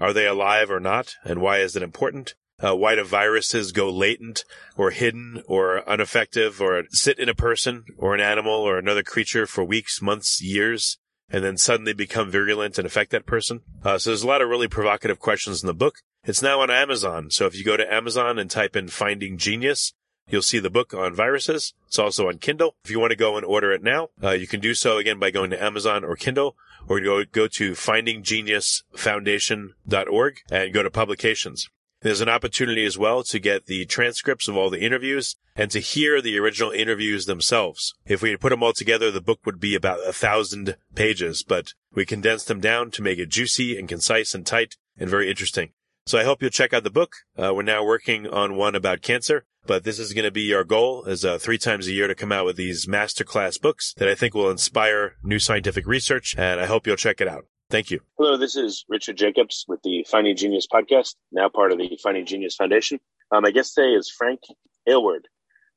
are they alive or not? And why is it important? Uh, why do viruses go latent or hidden or ineffective or sit in a person or an animal or another creature for weeks, months, years, and then suddenly become virulent and affect that person? Uh, so there's a lot of really provocative questions in the book. It's now on Amazon. So if you go to Amazon and type in Finding Genius, You'll see the book on viruses. It's also on Kindle. If you want to go and order it now, uh, you can do so again by going to Amazon or Kindle or go, go to findinggeniusfoundation.org and go to publications. There's an opportunity as well to get the transcripts of all the interviews and to hear the original interviews themselves. If we put them all together, the book would be about a thousand pages, but we condensed them down to make it juicy and concise and tight and very interesting. So I hope you'll check out the book. Uh, we're now working on one about cancer, but this is going to be our goal is uh, three times a year to come out with these masterclass books that I think will inspire new scientific research. And I hope you'll check it out. Thank you. Hello, this is Richard Jacobs with the Finding Genius podcast, now part of the Finding Genius Foundation. Um, my guest today is Frank Aylward.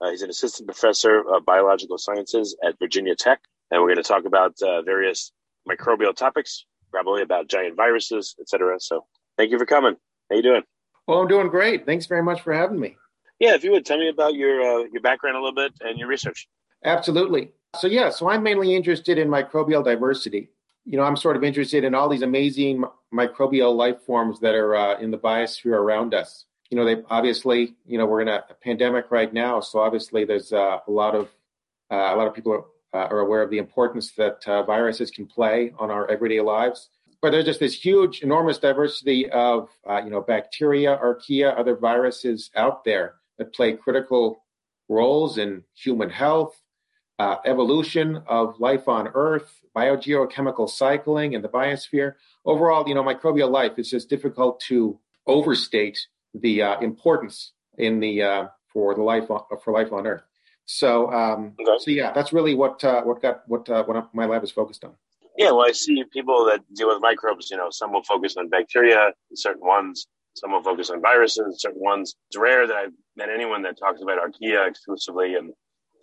Uh, he's an assistant professor of biological sciences at Virginia Tech, and we're going to talk about uh, various microbial topics, probably about giant viruses, etc. So, thank you for coming. How you doing? Well, I'm doing great. Thanks very much for having me. Yeah, if you would tell me about your uh, your background a little bit and your research. Absolutely. So yeah, so I'm mainly interested in microbial diversity. You know, I'm sort of interested in all these amazing microbial life forms that are uh, in the biosphere around us. You know, they obviously, you know, we're in a, a pandemic right now, so obviously there's uh, a lot of uh, a lot of people are, uh, are, aware of the importance that uh, viruses can play on our everyday lives but there's just this huge, enormous diversity of, uh, you know, bacteria, archaea, other viruses out there that play critical roles in human health, uh, evolution of life on Earth, biogeochemical cycling in the biosphere. Overall, you know, microbial life is just difficult to overstate the uh, importance in the uh, for the life on, for life on Earth. So, um, okay. so yeah, that's really what uh, what got what uh, what my lab is focused on. Yeah, well, I see people that deal with microbes. You know, some will focus on bacteria, certain ones. Some will focus on viruses, certain ones. It's rare that I've met anyone that talks about archaea exclusively and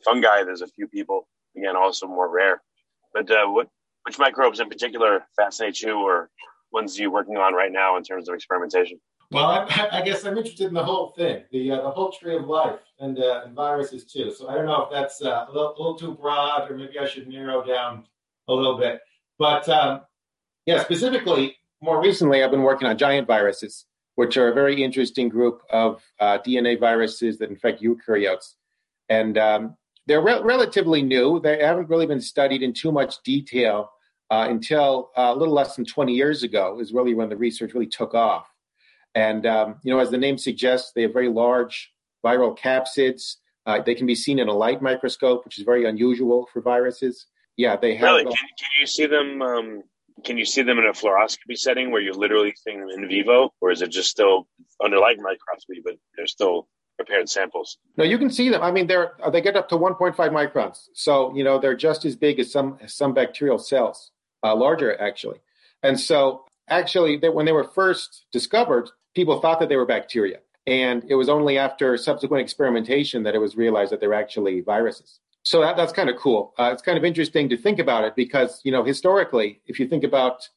fungi. There's a few people, again, also more rare. But uh, what, which microbes in particular fascinate you, or ones you're working on right now in terms of experimentation? Well, I, I guess I'm interested in the whole thing, the uh, the whole tree of life, and, uh, and viruses too. So I don't know if that's uh, a little, a little too broad, or maybe I should narrow down a little bit. But um, yeah, specifically, more recently, I've been working on giant viruses, which are a very interesting group of uh, DNA viruses that infect eukaryotes. And um, they're re- relatively new. They haven't really been studied in too much detail uh, until uh, a little less than 20 years ago, is really when the research really took off. And, um, you know, as the name suggests, they have very large viral capsids. Uh, they can be seen in a light microscope, which is very unusual for viruses yeah, they have. Really? Can, can you see them? Um, can you see them in a fluoroscopy setting where you're literally seeing them in vivo, or is it just still under light microscopy, but they're still prepared samples? No, you can see them. I mean, they're they get up to 1.5 microns, so you know they're just as big as some some bacterial cells, uh, larger actually. And so, actually, they, when they were first discovered, people thought that they were bacteria, and it was only after subsequent experimentation that it was realized that they're actually viruses so that, that's kind of cool. Uh, it's kind of interesting to think about it because, you know, historically, if you think about,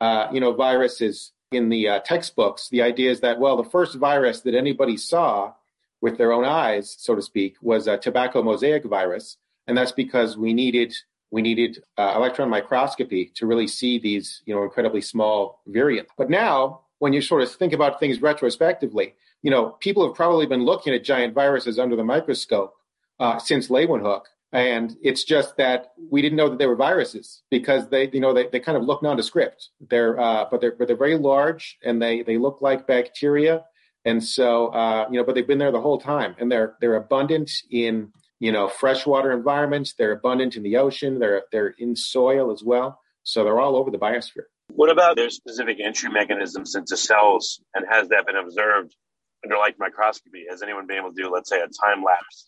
uh, you know, viruses, in the uh, textbooks, the idea is that, well, the first virus that anybody saw with their own eyes, so to speak, was a tobacco mosaic virus. And that's because we needed we needed uh, electron microscopy to really see these, you know, incredibly small variants. But now, when you sort of think about things retrospectively, you know, people have probably been looking at giant viruses under the microscope uh, since Leeuwenhoek. And it's just that we didn't know that they were viruses because they, you know, they, they kind of look nondescript. They're, uh, but they're, but they're very large and they, they look like bacteria. And so, uh, you know, but they've been there the whole time and they're, they're abundant in, you know, freshwater environments. They're abundant in the ocean. They're, they're in soil as well. So they're all over the biosphere. What about their specific entry mechanisms into cells? And has that been observed under light microscopy? Has anyone been able to do, let's say, a time lapse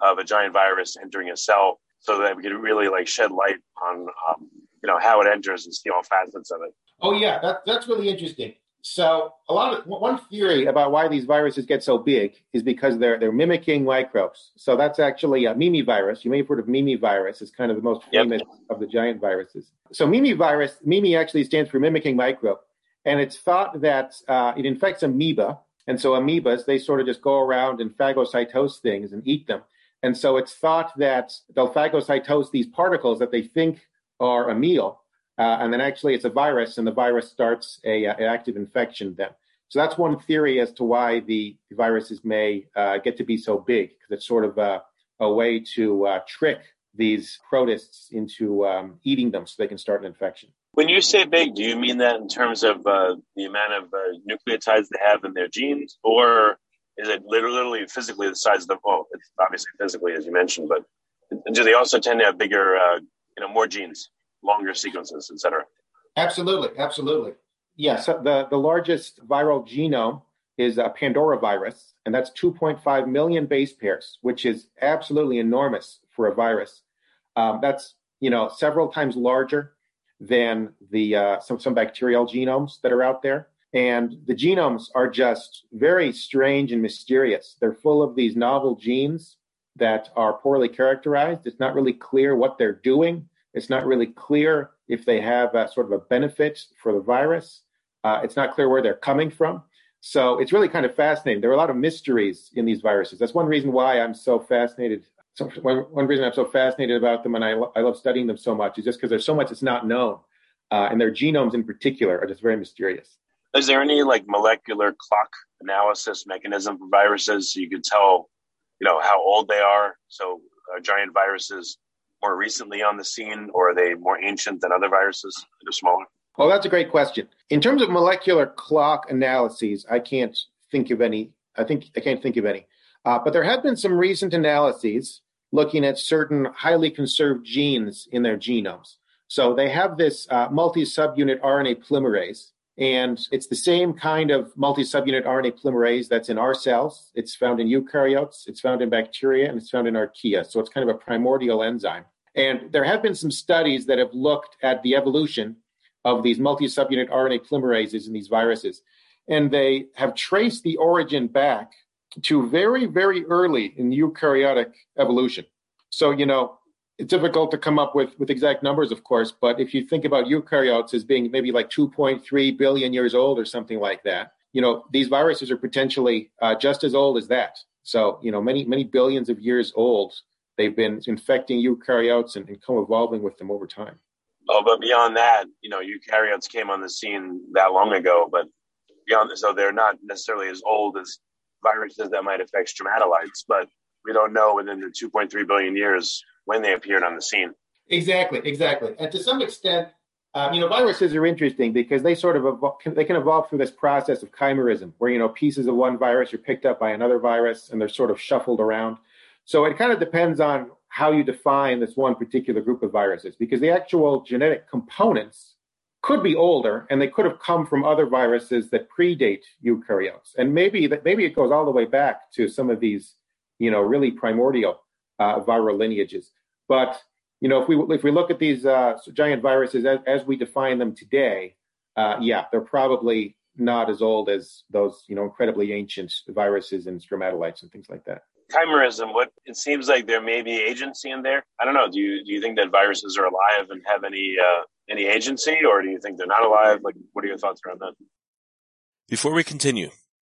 of a giant virus entering a cell so that we could really like shed light on um, you know how it enters and see all facets of it. Oh yeah, that, that's really interesting. So a lot of one theory about why these viruses get so big is because they're they're mimicking microbes. So that's actually a Mimi virus. You may have heard of Mimi virus. It's kind of the most famous yep. of the giant viruses. So Mimi virus, Mimi actually stands for mimicking microbe, and it's thought that uh, it infects amoeba. And so amoebas, they sort of just go around and phagocytose things and eat them. And so it's thought that they'll phagocytose these particles that they think are a meal. Uh, and then actually it's a virus, and the virus starts a, a, active infection then. So that's one theory as to why the viruses may uh, get to be so big, because it's sort of a, a way to uh, trick these protists into um, eating them so they can start an infection. When you say big, do you mean that in terms of uh, the amount of uh, nucleotides they have in their genes, or is it literally physically the size of the well it's obviously physically as you mentioned but do they also tend to have bigger uh, you know more genes longer sequences etc absolutely absolutely. Yeah so the, the largest viral genome is a pandora virus and that's 2.5 million base pairs which is absolutely enormous for a virus. Um, that's you know several times larger than the uh, some, some bacterial genomes that are out there and the genomes are just very strange and mysterious. They're full of these novel genes that are poorly characterized. It's not really clear what they're doing. It's not really clear if they have a, sort of a benefit for the virus. Uh, it's not clear where they're coming from. So it's really kind of fascinating. There are a lot of mysteries in these viruses. That's one reason why I'm so fascinated. So one, one reason I'm so fascinated about them and I, lo- I love studying them so much is just because there's so much that's not known. Uh, and their genomes in particular are just very mysterious. Is there any like molecular clock analysis mechanism for viruses so you could tell, you know, how old they are? So are giant viruses more recently on the scene, or are they more ancient than other viruses that are smaller? Well, that's a great question. In terms of molecular clock analyses, I can't think of any. I think I can't think of any. Uh, but there have been some recent analyses looking at certain highly conserved genes in their genomes. So they have this uh, multi-subunit RNA polymerase and it's the same kind of multi subunit RNA polymerase that's in our cells. It's found in eukaryotes, it's found in bacteria, and it's found in archaea. So it's kind of a primordial enzyme. And there have been some studies that have looked at the evolution of these multi subunit RNA polymerases in these viruses. And they have traced the origin back to very, very early in eukaryotic evolution. So, you know, it's difficult to come up with, with exact numbers, of course, but if you think about eukaryotes as being maybe like 2.3 billion years old or something like that, you know, these viruses are potentially uh, just as old as that. So, you know, many, many billions of years old, they've been infecting eukaryotes and, and co-evolving with them over time. Oh, but beyond that, you know, eukaryotes came on the scene that long ago, but beyond so they're not necessarily as old as viruses that might affect stromatolites, but we don't know within the 2.3 billion years when they appeared on the scene. Exactly, exactly. And to some extent, um, you know, viruses are interesting because they sort of they can evolve through this process of chimerism, where you know pieces of one virus are picked up by another virus and they're sort of shuffled around. So it kind of depends on how you define this one particular group of viruses, because the actual genetic components could be older and they could have come from other viruses that predate eukaryotes, and maybe that maybe it goes all the way back to some of these, you know, really primordial uh, viral lineages. But you know, if we if we look at these uh, giant viruses as, as, we define them today, uh, yeah, they're probably not as old as those you know incredibly ancient viruses and stromatolites and things like that. Chimerism. What it seems like there may be agency in there. I don't know. Do you do you think that viruses are alive and have any uh, any agency, or do you think they're not alive? Like, what are your thoughts around that? Before we continue,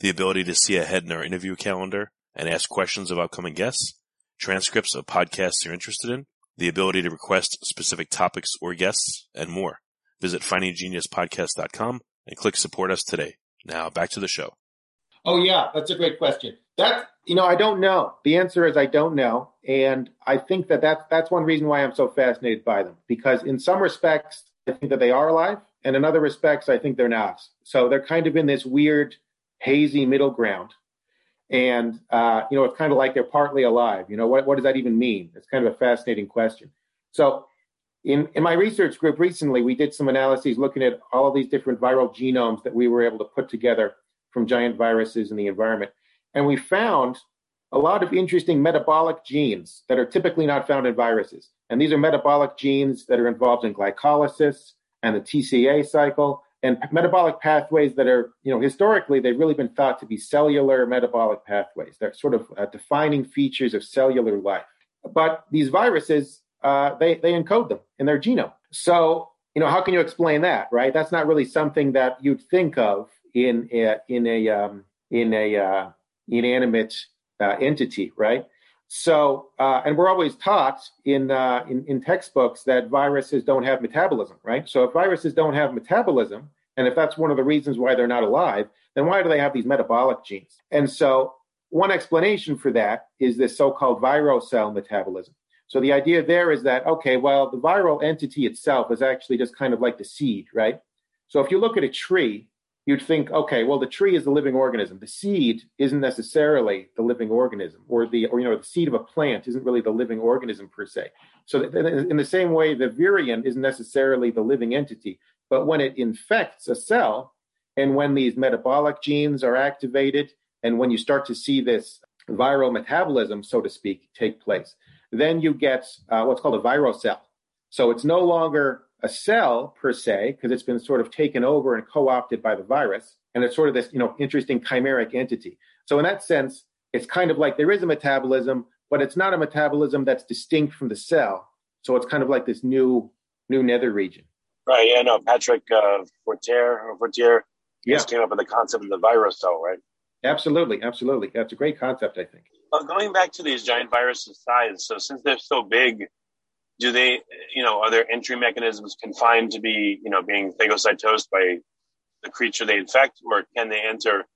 the ability to see ahead in our interview calendar and ask questions of upcoming guests, transcripts of podcasts you're interested in, the ability to request specific topics or guests, and more. Visit findinggeniuspodcast.com and click support us today. Now back to the show. Oh yeah, that's a great question. That you know, I don't know. The answer is I don't know, and I think that that's that's one reason why I'm so fascinated by them because in some respects I think that they are alive, and in other respects I think they're not. So they're kind of in this weird hazy middle ground. And, uh, you know, it's kind of like they're partly alive. You know, what, what does that even mean? It's kind of a fascinating question. So, in, in my research group recently, we did some analyses looking at all of these different viral genomes that we were able to put together from giant viruses in the environment. And we found a lot of interesting metabolic genes that are typically not found in viruses. And these are metabolic genes that are involved in glycolysis and the TCA cycle and metabolic pathways that are, you know, historically they've really been thought to be cellular metabolic pathways. They're sort of uh, defining features of cellular life. But these viruses, uh, they they encode them in their genome. So, you know, how can you explain that, right? That's not really something that you'd think of in a, in a um, in a uh, inanimate uh, entity, right? So, uh, and we're always taught in, uh, in, in textbooks that viruses don't have metabolism, right? So, if viruses don't have metabolism, and if that's one of the reasons why they're not alive, then why do they have these metabolic genes? And so, one explanation for that is this so-called virocell metabolism. So the idea there is that okay, well, the viral entity itself is actually just kind of like the seed, right? So if you look at a tree, you'd think, okay, well, the tree is the living organism. The seed isn't necessarily the living organism, or the, or you know, the seed of a plant isn't really the living organism per se. So, in the same way, the virion isn't necessarily the living entity, but when it infects a cell, and when these metabolic genes are activated, and when you start to see this viral metabolism, so to speak, take place, then you get uh, what's called a virocell. So it's no longer a cell per se, because it's been sort of taken over and co-opted by the virus, and it's sort of this, you know, interesting chimeric entity. So in that sense, it's kind of like there is a metabolism, but it's not a metabolism that's distinct from the cell. So it's kind of like this new new nether region. Right. Yeah. No. Patrick uh, Fortier or Fortier yeah. just came up with the concept of the virus cell, right? Absolutely. Absolutely. That's a great concept, I think. Well, going back to these giant viruses size, so since they're so big, do they, you know, are their entry mechanisms confined to be, you know, being phagocytosed by the creature they infect, or can they enter,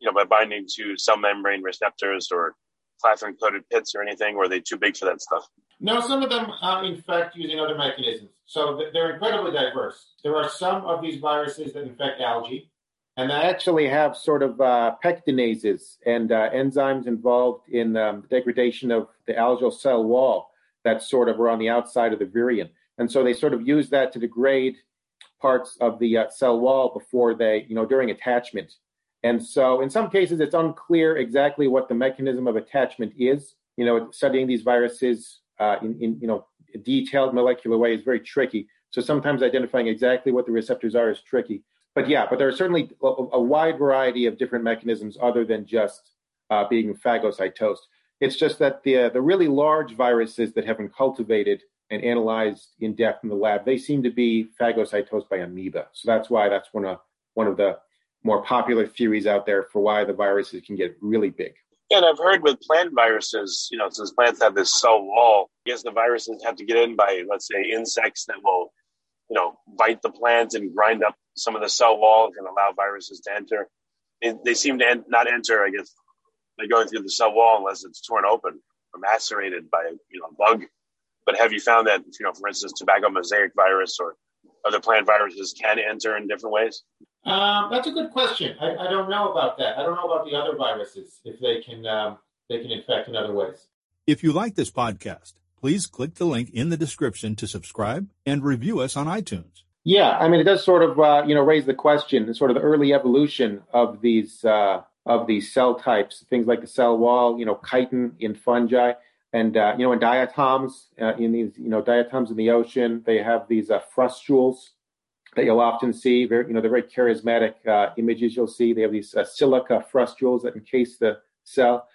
you know, by binding to cell membrane receptors or clathrin coated pits or anything, or are they too big for that stuff? No, some of them uh, infect using other mechanisms. So they're incredibly diverse. There are some of these viruses that infect algae, and they actually have sort of uh, pectinases and uh, enzymes involved in um, degradation of the algal cell wall that sort of are on the outside of the virion. And so they sort of use that to degrade parts of the uh, cell wall before they, you know, during attachment. And so in some cases, it's unclear exactly what the mechanism of attachment is. You know, studying these viruses uh, in, in, you know, detailed molecular way is very tricky. So sometimes identifying exactly what the receptors are is tricky. But yeah, but there are certainly a, a wide variety of different mechanisms other than just uh, being phagocytosed. It's just that the uh, the really large viruses that have been cultivated and analyzed in depth in the lab, they seem to be phagocytosed by amoeba. So that's why that's one of one of the more popular theories out there for why the viruses can get really big. And I've heard with plant viruses, you know, since plants have this cell wall, I guess the viruses have to get in by, let's say, insects that will, you know, bite the plants and grind up some of the cell walls and allow viruses to enter. They, they seem to en- not enter, I guess, by going through the cell wall unless it's torn open or macerated by you know bug. But have you found that you know, for instance, tobacco mosaic virus or other plant viruses can enter in different ways? Um, that's a good question. I, I, don't know about that. I don't know about the other viruses if they can um, they can infect in other ways. If you like this podcast, please click the link in the description to subscribe and review us on iTunes. Yeah, I mean, it does sort of uh, you know raise the question, sort of the early evolution of these uh, of these cell types, things like the cell wall, you know, chitin in fungi, and uh, you know, in diatoms, uh, in these you know diatoms in the ocean, they have these uh, frustules that you'll often see. Very, you know, they're very charismatic uh, images you'll see. They have these silica frustules that encase the cell.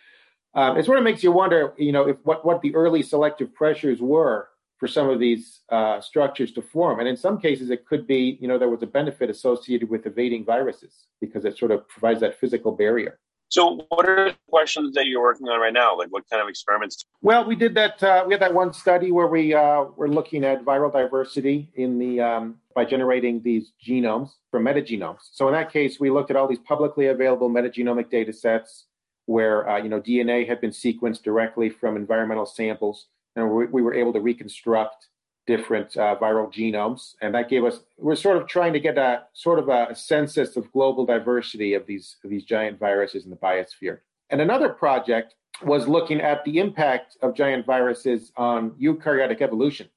Um, it sort of makes you wonder, you know, if what what the early selective pressures were for some of these uh, structures to form. And in some cases, it could be, you know, there was a benefit associated with evading viruses because it sort of provides that physical barrier. So, what are the questions that you're working on right now? Like, what kind of experiments? Well, we did that. Uh, we had that one study where we uh, were looking at viral diversity in the um, by generating these genomes from metagenomes. So, in that case, we looked at all these publicly available metagenomic data sets where uh, you know DNA had been sequenced directly from environmental samples and we, we were able to reconstruct different uh, viral genomes, and that gave us we're sort of trying to get a sort of a, census of global diversity of these of these giant viruses in the biosphere. And another project was looking at the impact of giant viruses on eukaryotic evolution.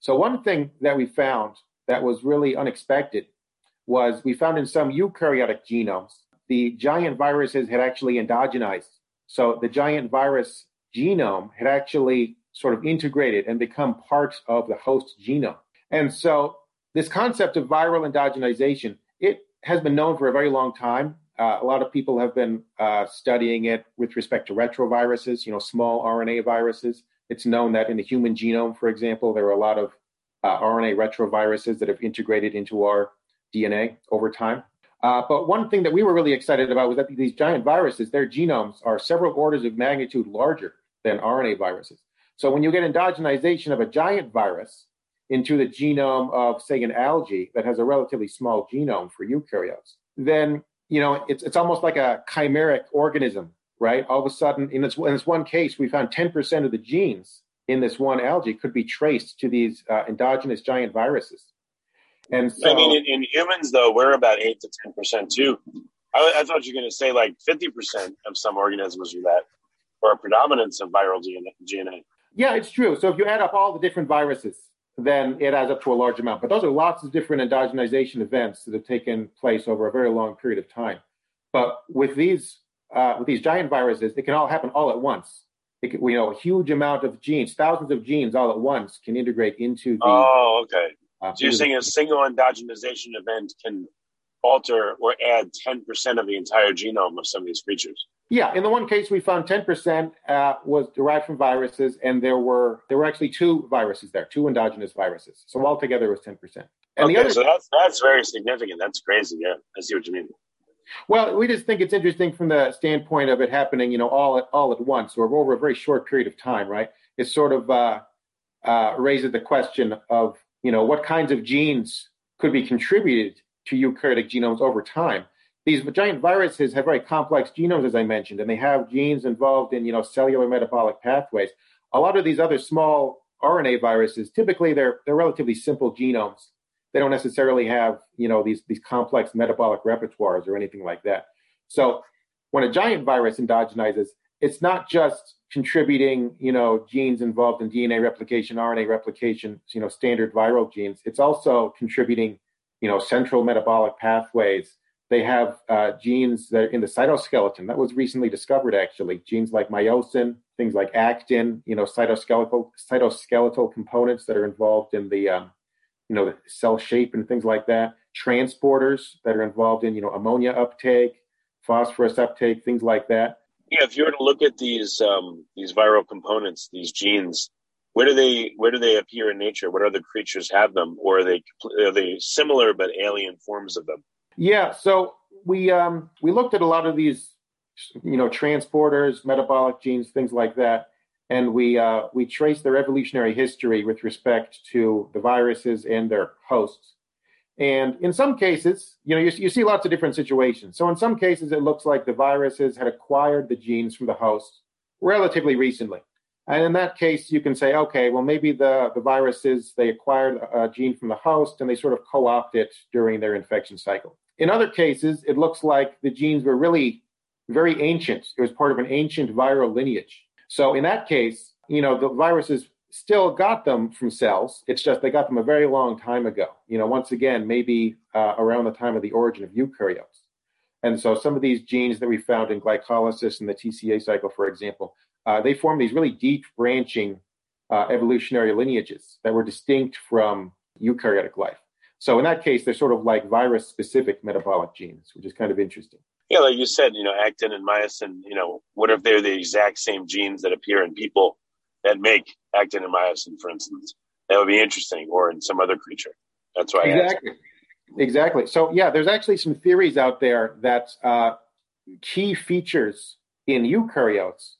So one thing that we found that was really unexpected was we found in some eukaryotic genomes the giant viruses had actually endogenized. So the giant virus genome had actually sort of integrated and become part of the host genome. And so this concept of viral endogenization, it has been known for a very long time. Uh, a lot of people have been uh, studying it with respect to retroviruses, you know, small RNA viruses. It's known that in the human genome, for example, there are a lot of uh, RNA retroviruses that have integrated into our DNA over time. Uh, but one thing that we were really excited about was that these giant viruses, their genomes are several orders of magnitude larger than RNA viruses. So when you get endogenization of a giant virus into the genome of, say, an algae that has a relatively small genome for eukaryotes, then you know it's it's almost like a chimeric organism, right? All of a sudden, in this, in this one case, we found 10% of the genes in this one algae could be traced to these uh, endogenous giant viruses. And so, I mean, in, in, humans, though, we're about eight to ten percent too. I, I, thought you were going to say like fifty percent of some organisms are that, or a predominance of viral DNA. Yeah, it's true. So if you add up all the different viruses, then it adds up to a large amount. But those are lots of different endogenization events that have taken place over a very long period of time. But with these uh, with these giant viruses, it can all happen all at once. It can, you know, a huge amount of genes, thousands of genes all at once can integrate into the. Oh, okay. Uh, so you're saying a single endogenization event can alter or add 10% of the entire genome of some of these creatures? Yeah, in the one case we found 10% uh, was derived from viruses, and there were there were actually two viruses there, two endogenous viruses. So altogether it was 10%. And okay, other, so that's that's very significant. That's crazy. Yeah, I see what you mean. Well, we just think it's interesting from the standpoint of it happening, you know, all at all at once or over a very short period of time, right? It sort of uh, uh, raises the question of, you know, what kinds of genes could be contributed to eukaryotic genomes over time these giant viruses have very complex genomes, as I mentioned, and they have genes involved in, you know, cellular metabolic pathways. A lot of these other small RNA viruses, typically they're they're relatively simple genomes. They don't necessarily have, you know, these these complex metabolic repertoires or anything like that. So when a giant virus endogenizes, it's not just contributing, you know, genes involved in DNA replication, RNA replication, you know, standard viral genes. It's also contributing, you know, central metabolic pathways they have uh, genes that are in the cytoskeleton that was recently discovered. Actually, genes like myosin, things like actin, you know, cytoskeletal cytoskeletal components that are involved in the um, you know the cell shape and things like that. Transporters that are involved in you know ammonia uptake, phosphorus uptake, things like that. Yeah, if you were to look at these um, these viral components, these genes, where do they where do they appear in nature? What other creatures have them, or are they are they similar but alien forms of them? Yeah, so we um, we looked at a lot of these, you know, transporters, metabolic genes, things like that, and we uh, we traced their evolutionary history with respect to the viruses and their hosts. And in some cases, you know, you, you see lots of different situations. So in some cases, it looks like the viruses had acquired the genes from the host relatively recently. And in that case, you can say, okay, well, maybe the, the viruses, they acquired a gene from the host and they sort of co opt it during their infection cycle. In other cases, it looks like the genes were really very ancient. It was part of an ancient viral lineage. So in that case, you know, the viruses still got them from cells. It's just they got them a very long time ago. You know, once again, maybe uh, around the time of the origin of eukaryotes. And so some of these genes that we found in glycolysis and the TCA cycle, for example, uh, they form these really deep branching uh, evolutionary lineages that were distinct from eukaryotic life. So in that case, they're sort of like virus specific metabolic genes, which is kind of interesting. Yeah, like you said, you know, actin and myosin, you know, what if they're the exact same genes that appear in people that make actin and myosin, for instance? That would be interesting, or in some other creature. That's why exactly. Exactly. So yeah, there's actually some theories out there that uh, key features in eukaryotes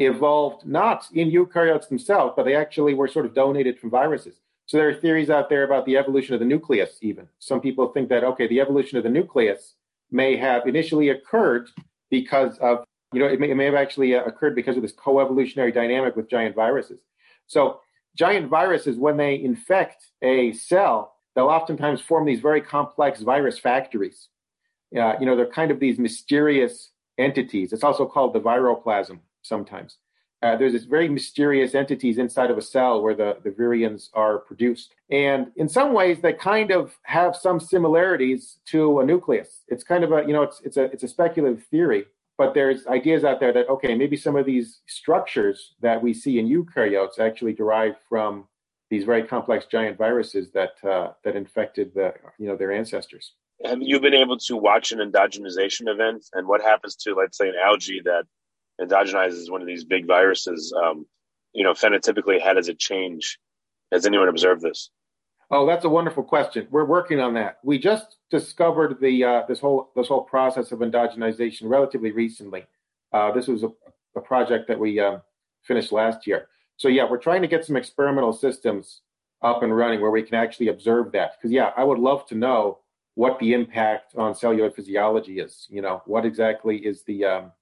evolved not in eukaryotes themselves, but they actually were sort of donated from viruses. So there are theories out there about the evolution of the nucleus, even. Some people think that, okay, the evolution of the nucleus may have initially occurred because of, you know, it may, it may have actually uh, occurred because of this co-evolutionary dynamic with giant viruses. So giant viruses, when they infect a cell, they'll oftentimes form these very complex virus factories. Uh, you know, they're kind of these mysterious entities. It's also called the viroplasm sometimes. Uh, there's this very mysterious entities inside of a cell where the, the virions are produced. And in some ways, they kind of have some similarities to a nucleus. It's kind of a, you know, it's, it's a, it's a speculative theory, but there's ideas out there that, okay, maybe some of these structures that we see in eukaryotes actually derive from these very complex giant viruses that, uh, that infected the, you know, their ancestors. Have you been able to watch an endogenization event and what happens to, let's say, an algae that endogenizes one of these big viruses, um, you know, phenotypically, how does it change? Has anyone observed this? Oh, that's a wonderful question. We're working on that. We just discovered the uh, this whole this whole process of endogenization relatively recently. Uh, this was a, a, project that we uh, finished last year. So yeah, we're trying to get some experimental systems up and running where we can actually observe that. Because yeah, I would love to know what the impact on cellular physiology is. You know, what exactly is the um,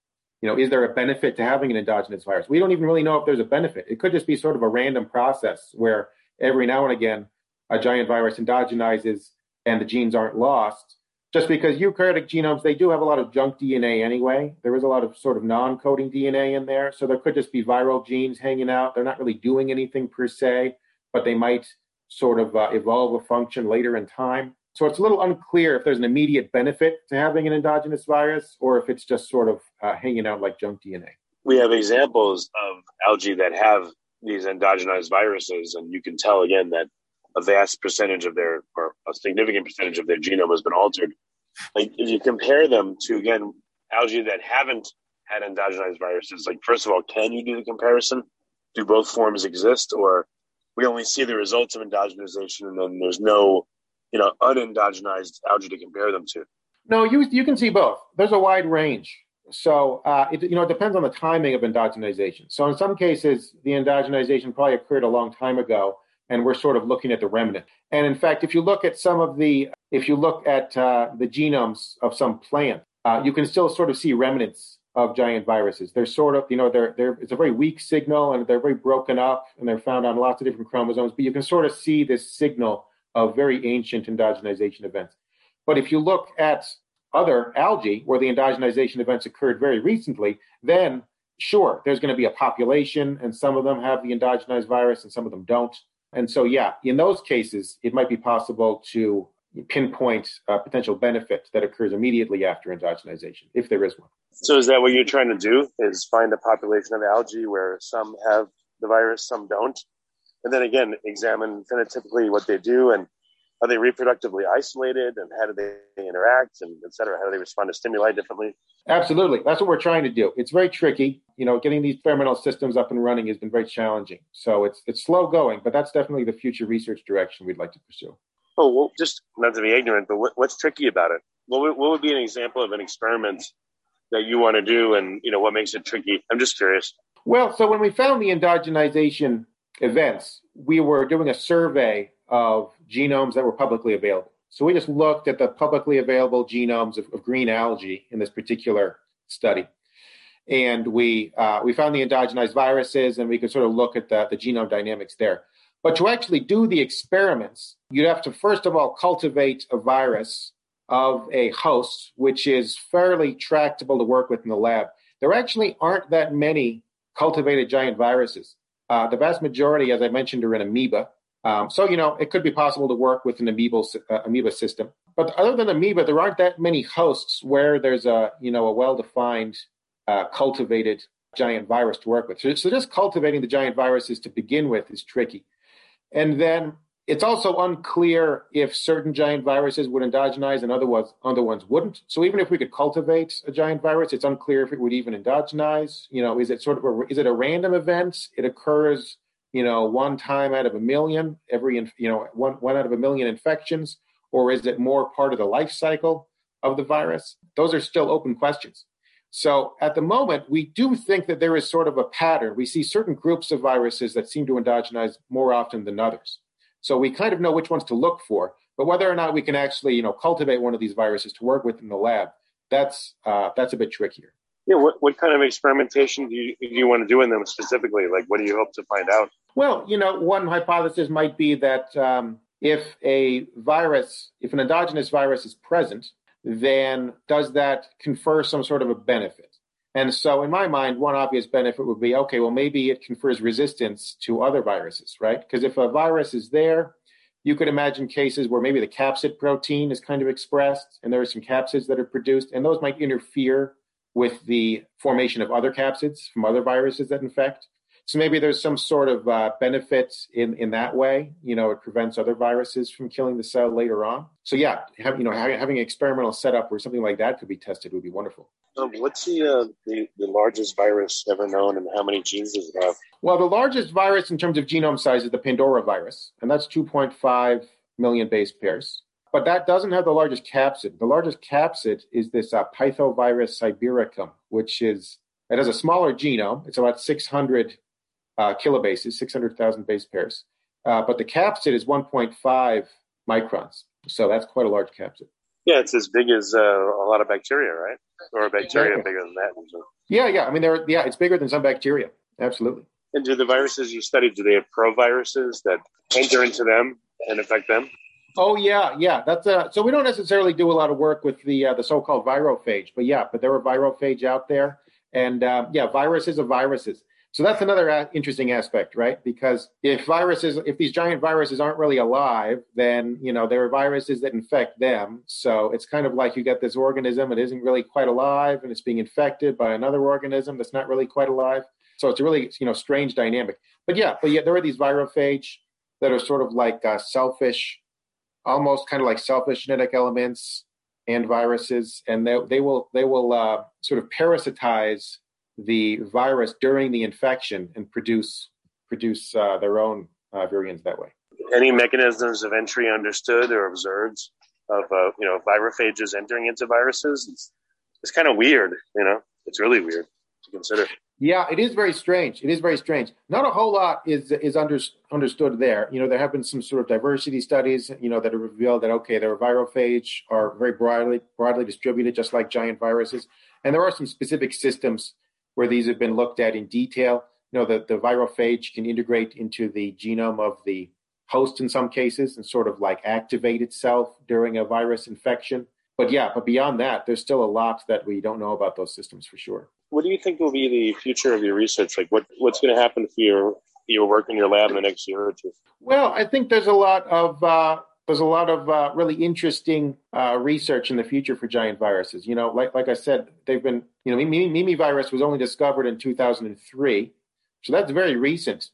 you know, is there a benefit to having an endogenous virus? We don't even really know if there's a benefit. It could just be sort of a random process where every now and again a giant virus endogenizes and the genes aren't lost. Just because eukaryotic genomes, they do have a lot of junk DNA anyway. There is a lot of sort of non coding DNA in there. So there could just be viral genes hanging out. They're not really doing anything per se, but they might sort of uh, evolve a function later in time. So it's a little unclear if there's an immediate benefit to having an endogenous virus or if it's just sort of uh, hanging out like junk DNA. We have examples of algae that have these endogenized viruses, and you can tell again that a vast percentage of their, or a significant percentage of their genome has been altered. Like if you compare them to again algae that haven't had endogenized viruses, like first of all, can you do the comparison? Do both forms exist, or we only see the results of endogenization, and then there's no you know, unendogenized algae to compare them to? No, you you can see both. There's a wide range. So uh, it you know it depends on the timing of endogenization. So in some cases, the endogenization probably occurred a long time ago, and we're sort of looking at the remnant. And in fact, if you look at some of the if you look at uh, the genomes of some plant, uh, you can still sort of see remnants of giant viruses. They're sort of you know they're they're it's a very weak signal, and they're very broken up, and they're found on lots of different chromosomes. But you can sort of see this signal of very ancient endogenization events. But if you look at other algae where the endogenization events occurred very recently, then sure, there's going to be a population, and some of them have the endogenized virus and some of them don't. And so, yeah, in those cases, it might be possible to pinpoint a potential benefit that occurs immediately after endogenization, if there is one. So, is that what you're trying to do? Is find a population of algae where some have the virus, some don't, and then again examine phenotypically what they do and are they reproductively isolated and how do they interact and et cetera? How do they respond to stimuli differently? Absolutely. That's what we're trying to do. It's very tricky. You know, getting these experimental systems up and running has been very challenging. So it's it's slow going, but that's definitely the future research direction we'd like to pursue. Oh, well, just not to be ignorant, but what, what's tricky about it? What would, what would be an example of an experiment that you want to do and, you know, what makes it tricky? I'm just curious. Well, so when we found the endogenization events, we were doing a survey of genomes that were publicly available. So we just looked at the publicly available genomes of, of green algae in this particular study. And we, uh, we found the endogenized viruses and we could sort of look at the, the genome dynamics there. But to actually do the experiments, you'd have to first of all cultivate a virus of a host, which is fairly tractable to work with in the lab. There actually aren't that many cultivated giant viruses. Uh, the vast majority, as I mentioned, are in amoeba. Um, so, you know, it could be possible to work with an amoeba, uh, amoeba system. But other than amoeba, there aren't that many hosts where there's a, you know, a well-defined, uh, cultivated giant virus to work with. So, so just cultivating the giant viruses to begin with is tricky. And then it's also unclear if certain giant viruses would endogenize and other ones, other ones wouldn't. So even if we could cultivate a giant virus, it's unclear if it would even endogenize. You know, is it sort of a, is it a random event? It occurs, you know, one time out of a million, every, you know, one, one out of a million infections, or is it more part of the life cycle of the virus? Those are still open questions. So at the moment, we do think that there is sort of a pattern. We see certain groups of viruses that seem to endogenize more often than others. So we kind of know which ones to look for, but whether or not we can actually, you know, cultivate one of these viruses to work with in the lab, that's uh, that's a bit trickier. Yeah, what, what kind of experimentation do you, do you want to do in them specifically? Like, what do you hope to find out? Well, you know, one hypothesis might be that um, if a virus, if an endogenous virus is present, then does that confer some sort of a benefit? And so, in my mind, one obvious benefit would be okay, well, maybe it confers resistance to other viruses, right? Because if a virus is there, you could imagine cases where maybe the capsid protein is kind of expressed and there are some capsids that are produced, and those might interfere with the formation of other capsids from other viruses that infect. So maybe there's some sort of uh, benefit in, in that way. You know, it prevents other viruses from killing the cell later on. So yeah, have, you know, having, having an experimental setup where something like that could be tested would be wonderful. Um, what's the, uh, the, the largest virus ever known, and how many genes does it have? Well, the largest virus in terms of genome size is the Pandora virus, and that's 2.5 million base pairs. But that doesn't have the largest capsid. The largest capsid is this uh, Pythovirus sibiricum, which is it has a smaller genome. It's about 600 uh, kilobases, 600,000 base pairs. Uh, but the capsid is 1.5 microns. So that's quite a large capsid. Yeah, it's as big as uh, a lot of bacteria, right? Or a bacteria exactly. bigger than that. Usually. Yeah, yeah. I mean, they're yeah, it's bigger than some bacteria. Absolutely. And do the viruses you studied do they have proviruses that enter into them and affect them? Oh yeah, yeah. That's uh, so we don't necessarily do a lot of work with the uh, the so-called virophage, but yeah, but there are virophage out there, and uh, yeah, viruses are viruses. So that's another interesting aspect, right? Because if viruses, if these giant viruses aren't really alive, then you know there are viruses that infect them. So it's kind of like you get this organism, it isn't really quite alive, and it's being infected by another organism that's not really quite alive. So it's a really you know strange dynamic. But yeah, but yeah, there are these virophage that are sort of like uh, selfish, almost kind of like selfish genetic elements and viruses, and they they will they will uh, sort of parasitize the virus during the infection and produce produce uh, their own uh, virions that way. Any mechanisms of entry understood or observed of uh, you know virophages entering into viruses? It's, it's kind of weird, you know. It's really weird to consider. Yeah, it is very strange. It is very strange. Not a whole lot is is under, understood there. You know, there have been some sort of diversity studies, you know, that have revealed that okay, their virophage are very broadly broadly distributed, just like giant viruses, and there are some specific systems where these have been looked at in detail. You know, the, the virophage can integrate into the genome of the host in some cases and sort of like activate itself during a virus infection. But yeah, but beyond that, there's still a lot that we don't know about those systems for sure. What do you think will be the future of your research? Like, what what's going to happen for your your work in your lab in the next year or two? Well, I think there's a lot of uh, there's a lot of uh, really interesting uh, research in the future for giant viruses. You know, like like I said, they've been you know Mimi, Mimi virus was only discovered in 2003, so that's very recent.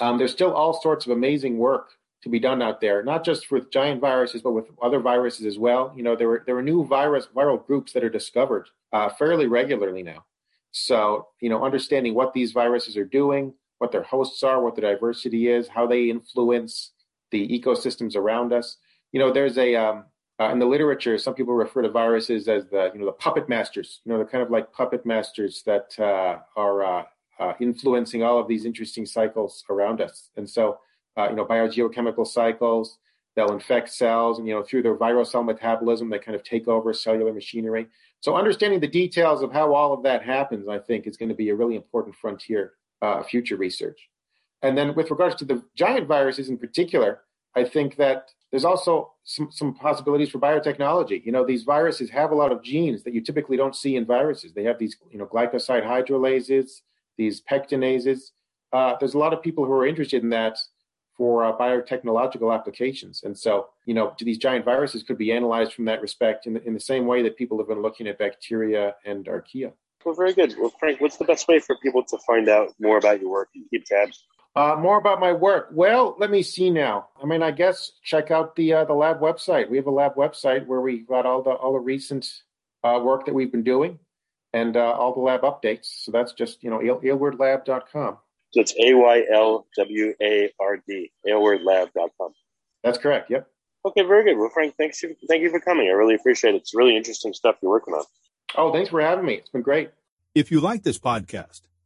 Um, there's still all sorts of amazing work to be done out there, not just with giant viruses, but with other viruses as well. You know, there were there are new virus viral groups that are discovered uh, fairly regularly now. So you know, understanding what these viruses are doing, what their hosts are, what the diversity is, how they influence the ecosystems around us. You know, there's a um, uh, in the literature, some people refer to viruses as the you know the puppet masters. You know, they're kind of like puppet masters that uh, are uh, uh influencing all of these interesting cycles around us. And so, uh, you know, biogeochemical cycles. They'll infect cells, and you know, through their viral cell metabolism, they kind of take over cellular machinery. So, understanding the details of how all of that happens, I think, is going to be a really important frontier uh, future research. And then, with regards to the giant viruses in particular, I think that there's also some, some possibilities for biotechnology. You know, these viruses have a lot of genes that you typically don't see in viruses. They have these, you know, glycoside hydrolases, these pectinases. uh, there's a lot of people who are interested in that for uh, biotechnological applications. And so, you know, these giant viruses could be analyzed from that respect in the, in the same way that people have been looking at bacteria and archaea. Well, very good. Well, Frank, what's the best way for people to find out more about your work and keep tabs? Uh, more about my work. Well, let me see now. I mean, I guess check out the uh, the lab website. We have a lab website where we got all the all the recent uh, work that we've been doing and uh, all the lab updates. So that's just you know aylwardlab.com. So it's A Y L W A R D, aylwardlab.com. That's correct. Yep. Okay, very good. Well, Frank, thanks. Thank you for coming. I really appreciate it. It's really interesting stuff you're working on. Oh, thanks for having me. It's been great. If you like this podcast,